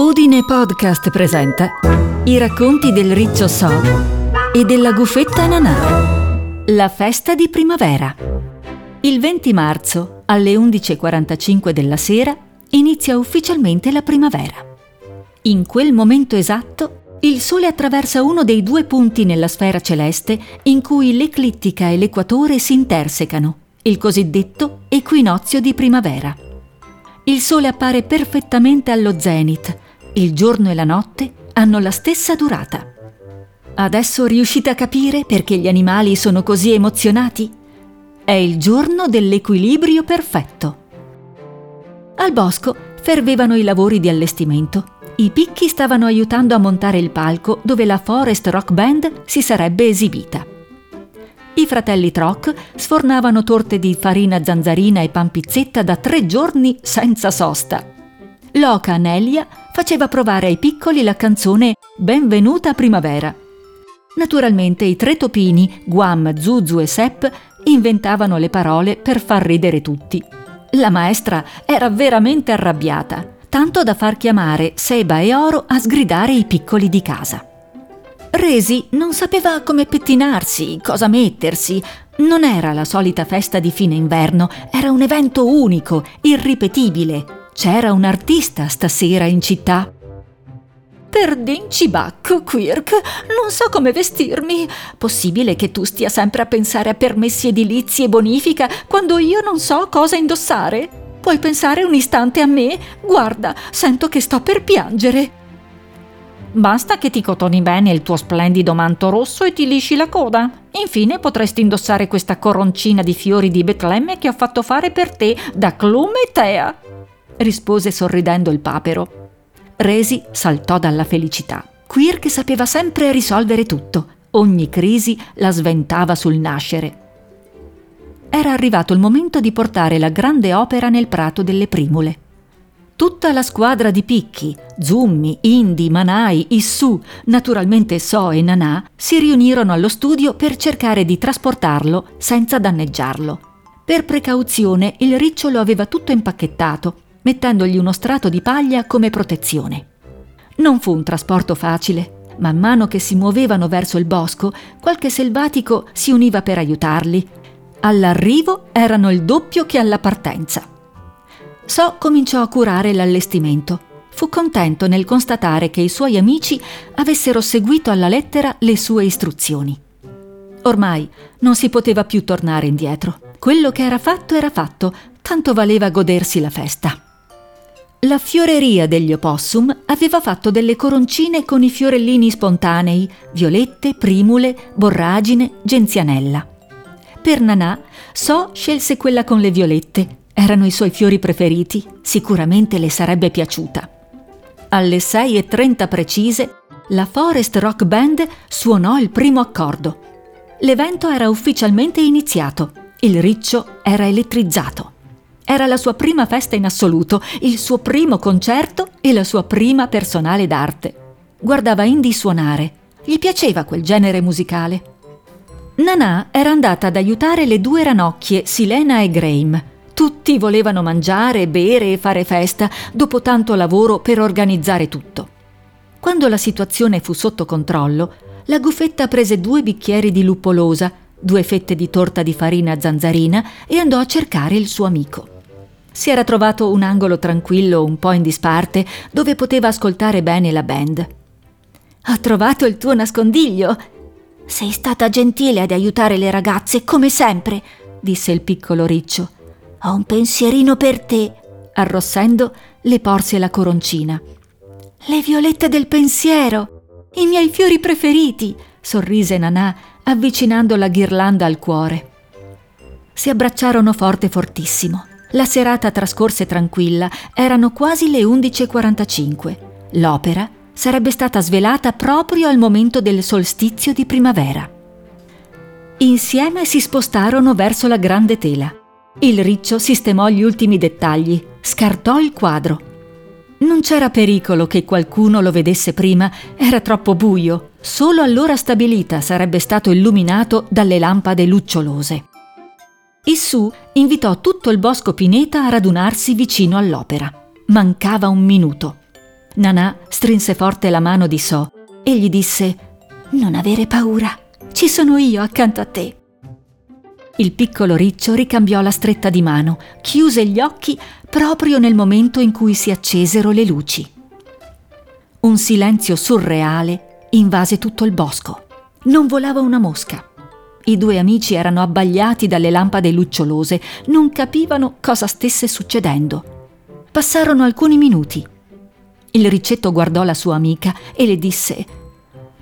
Udine Podcast presenta i racconti del Riccio So e della gufetta Nanà. La festa di primavera. Il 20 marzo, alle 11.45 della sera, inizia ufficialmente la primavera. In quel momento esatto, il Sole attraversa uno dei due punti nella sfera celeste in cui l'eclittica e l'equatore si intersecano, il cosiddetto equinozio di primavera. Il Sole appare perfettamente allo zenith, il giorno e la notte hanno la stessa durata. Adesso riuscite a capire perché gli animali sono così emozionati? È il giorno dell'equilibrio perfetto. Al bosco fervevano i lavori di allestimento. I picchi stavano aiutando a montare il palco dove la Forest Rock Band si sarebbe esibita. I fratelli Troc sfornavano torte di farina zanzarina e pan pizzetta da tre giorni senza sosta. Loca Nelia faceva provare ai piccoli la canzone Benvenuta primavera. Naturalmente i tre topini, Guam, Zuzu e Sepp, inventavano le parole per far ridere tutti. La maestra era veramente arrabbiata, tanto da far chiamare Seba e Oro a sgridare i piccoli di casa. Resi non sapeva come pettinarsi, cosa mettersi. Non era la solita festa di fine inverno, era un evento unico, irripetibile, c'era un artista stasera in città. Perdincibacco, Quirk, non so come vestirmi. Possibile che tu stia sempre a pensare a permessi edilizi e bonifica quando io non so cosa indossare? Puoi pensare un istante a me? Guarda, sento che sto per piangere. Basta che ti cotoni bene il tuo splendido manto rosso e ti lisci la coda. Infine potresti indossare questa coroncina di fiori di Betlemme che ho fatto fare per te da Clume e Tea rispose sorridendo il papero. Resi saltò dalla felicità. Quirk sapeva sempre risolvere tutto. Ogni crisi la sventava sul nascere. Era arrivato il momento di portare la grande opera nel prato delle primule. Tutta la squadra di picchi, Zummi, Indi, Manai, Issù, naturalmente So e Nanà, si riunirono allo studio per cercare di trasportarlo senza danneggiarlo. Per precauzione il ricciolo aveva tutto impacchettato mettendogli uno strato di paglia come protezione. Non fu un trasporto facile. Man mano che si muovevano verso il bosco, qualche selvatico si univa per aiutarli. All'arrivo erano il doppio che alla partenza. So cominciò a curare l'allestimento. Fu contento nel constatare che i suoi amici avessero seguito alla lettera le sue istruzioni. Ormai non si poteva più tornare indietro. Quello che era fatto era fatto, tanto valeva godersi la festa. La fioreria degli opossum aveva fatto delle coroncine con i fiorellini spontanei, violette, primule, borragine, genzianella. Per Nanà, So scelse quella con le violette. Erano i suoi fiori preferiti, sicuramente le sarebbe piaciuta. Alle 6.30 precise, la Forest Rock Band suonò il primo accordo. L'evento era ufficialmente iniziato. Il riccio era elettrizzato. Era la sua prima festa in assoluto, il suo primo concerto e la sua prima personale d'arte. Guardava Indy suonare. Gli piaceva quel genere musicale. Nanà era andata ad aiutare le due ranocchie, Silena e Graham. Tutti volevano mangiare, bere e fare festa dopo tanto lavoro per organizzare tutto. Quando la situazione fu sotto controllo, la gufetta prese due bicchieri di luppolosa, due fette di torta di farina zanzarina e andò a cercare il suo amico si era trovato un angolo tranquillo, un po' in disparte, dove poteva ascoltare bene la band. Ho trovato il tuo nascondiglio. Sei stata gentile ad aiutare le ragazze, come sempre, disse il piccolo riccio. Ho un pensierino per te. Arrossendo, le porse la coroncina. Le violette del pensiero, i miei fiori preferiti, sorrise Nanà, avvicinando la ghirlanda al cuore. Si abbracciarono forte fortissimo. La serata trascorse tranquilla, erano quasi le 11.45. L'opera sarebbe stata svelata proprio al momento del solstizio di primavera. Insieme si spostarono verso la grande tela. Il riccio sistemò gli ultimi dettagli, scartò il quadro. Non c'era pericolo che qualcuno lo vedesse prima, era troppo buio. Solo all'ora stabilita sarebbe stato illuminato dalle lampade lucciolose. Issù invitò tutto il bosco Pineta a radunarsi vicino all'opera. Mancava un minuto. Nanà strinse forte la mano di So e gli disse Non avere paura, ci sono io accanto a te. Il piccolo riccio ricambiò la stretta di mano, chiuse gli occhi proprio nel momento in cui si accesero le luci. Un silenzio surreale invase tutto il bosco. Non volava una mosca. I due amici erano abbagliati dalle lampade lucciolose, non capivano cosa stesse succedendo. Passarono alcuni minuti. Il riccetto guardò la sua amica e le disse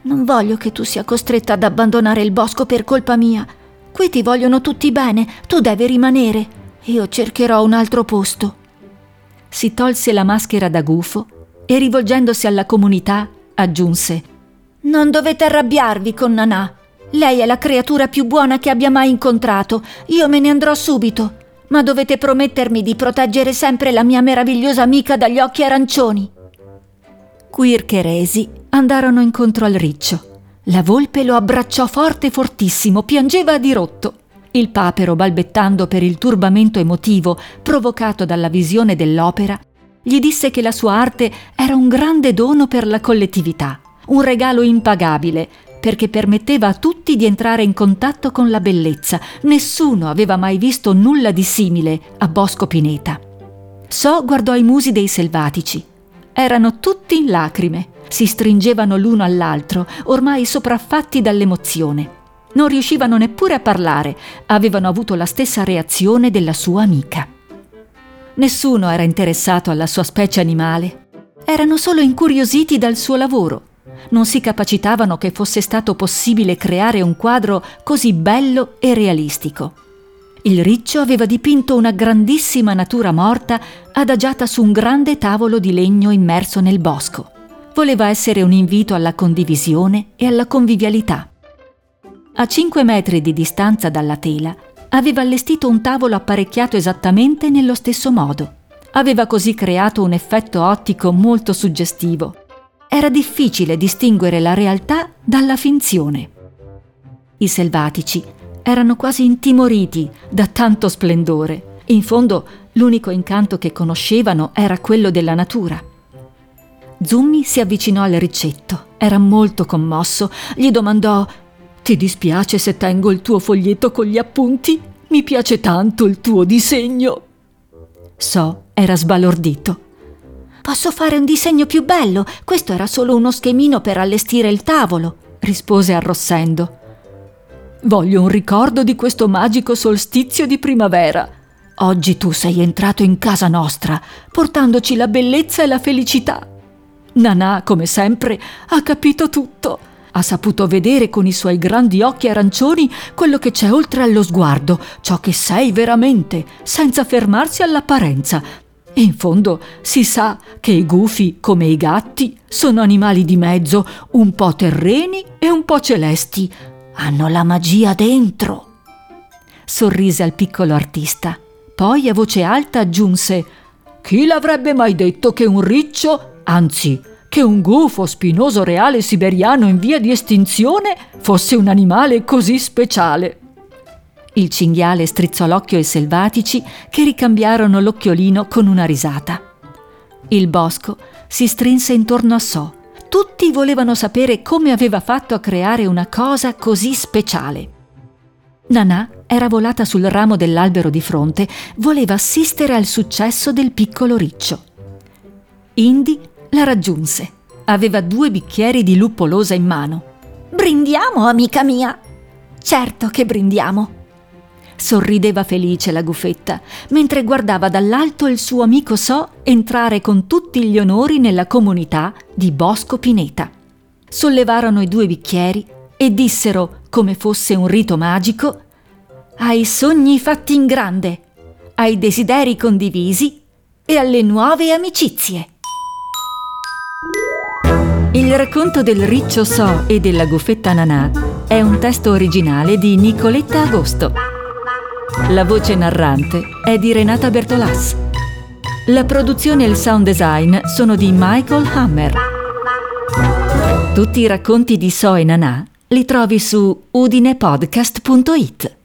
Non voglio che tu sia costretta ad abbandonare il bosco per colpa mia. Qui ti vogliono tutti bene, tu devi rimanere. Io cercherò un altro posto. Si tolse la maschera da gufo e rivolgendosi alla comunità aggiunse Non dovete arrabbiarvi con Nanà. Lei è la creatura più buona che abbia mai incontrato. Io me ne andrò subito. Ma dovete promettermi di proteggere sempre la mia meravigliosa amica dagli occhi arancioni. Quirk e Resi andarono incontro al riccio. La volpe lo abbracciò forte fortissimo, piangeva a dirotto. Il papero, balbettando per il turbamento emotivo provocato dalla visione dell'opera, gli disse che la sua arte era un grande dono per la collettività, un regalo impagabile, perché permetteva a tutti di entrare in contatto con la bellezza. Nessuno aveva mai visto nulla di simile a Bosco Pineta. So guardò i musi dei selvatici. Erano tutti in lacrime si stringevano l'uno all'altro, ormai sopraffatti dall'emozione. Non riuscivano neppure a parlare, avevano avuto la stessa reazione della sua amica. Nessuno era interessato alla sua specie animale, erano solo incuriositi dal suo lavoro. Non si capacitavano che fosse stato possibile creare un quadro così bello e realistico. Il riccio aveva dipinto una grandissima natura morta adagiata su un grande tavolo di legno immerso nel bosco voleva essere un invito alla condivisione e alla convivialità. A 5 metri di distanza dalla tela aveva allestito un tavolo apparecchiato esattamente nello stesso modo. Aveva così creato un effetto ottico molto suggestivo. Era difficile distinguere la realtà dalla finzione. I selvatici erano quasi intimoriti da tanto splendore. In fondo, l'unico incanto che conoscevano era quello della natura. Zummi si avvicinò al ricetto. Era molto commosso. Gli domandò: Ti dispiace se tengo il tuo foglietto con gli appunti? Mi piace tanto il tuo disegno. So era sbalordito. Posso fare un disegno più bello? Questo era solo uno schemino per allestire il tavolo, rispose arrossendo. Voglio un ricordo di questo magico solstizio di primavera. Oggi tu sei entrato in casa nostra, portandoci la bellezza e la felicità. Nanà, come sempre, ha capito tutto. Ha saputo vedere con i suoi grandi occhi arancioni quello che c'è oltre allo sguardo, ciò che sei veramente, senza fermarsi all'apparenza. In fondo si sa che i gufi, come i gatti, sono animali di mezzo, un po' terreni e un po' celesti. Hanno la magia dentro. Sorrise al piccolo artista. Poi a voce alta aggiunse Chi l'avrebbe mai detto che un riccio anzi che un gufo spinoso reale siberiano in via di estinzione fosse un animale così speciale. Il cinghiale strizzò l'occhio ai selvatici che ricambiarono l'occhiolino con una risata. Il bosco si strinse intorno a So. Tutti volevano sapere come aveva fatto a creare una cosa così speciale. Nanà era volata sul ramo dell'albero di fronte, voleva assistere al successo del piccolo riccio. Indy la raggiunse. Aveva due bicchieri di luppolosa in mano. Brindiamo, amica mia! Certo che brindiamo! Sorrideva felice la gufetta, mentre guardava dall'alto il suo amico So entrare con tutti gli onori nella comunità di Bosco Pineta. Sollevarono i due bicchieri e dissero, come fosse un rito magico, ai sogni fatti in grande, ai desideri condivisi e alle nuove amicizie. Il racconto del riccio So e della gufetta Nanà è un testo originale di Nicoletta Agosto. La voce narrante è di Renata Bertolas. La produzione e il sound design sono di Michael Hammer. Tutti i racconti di So e Nanà li trovi su udinepodcast.it.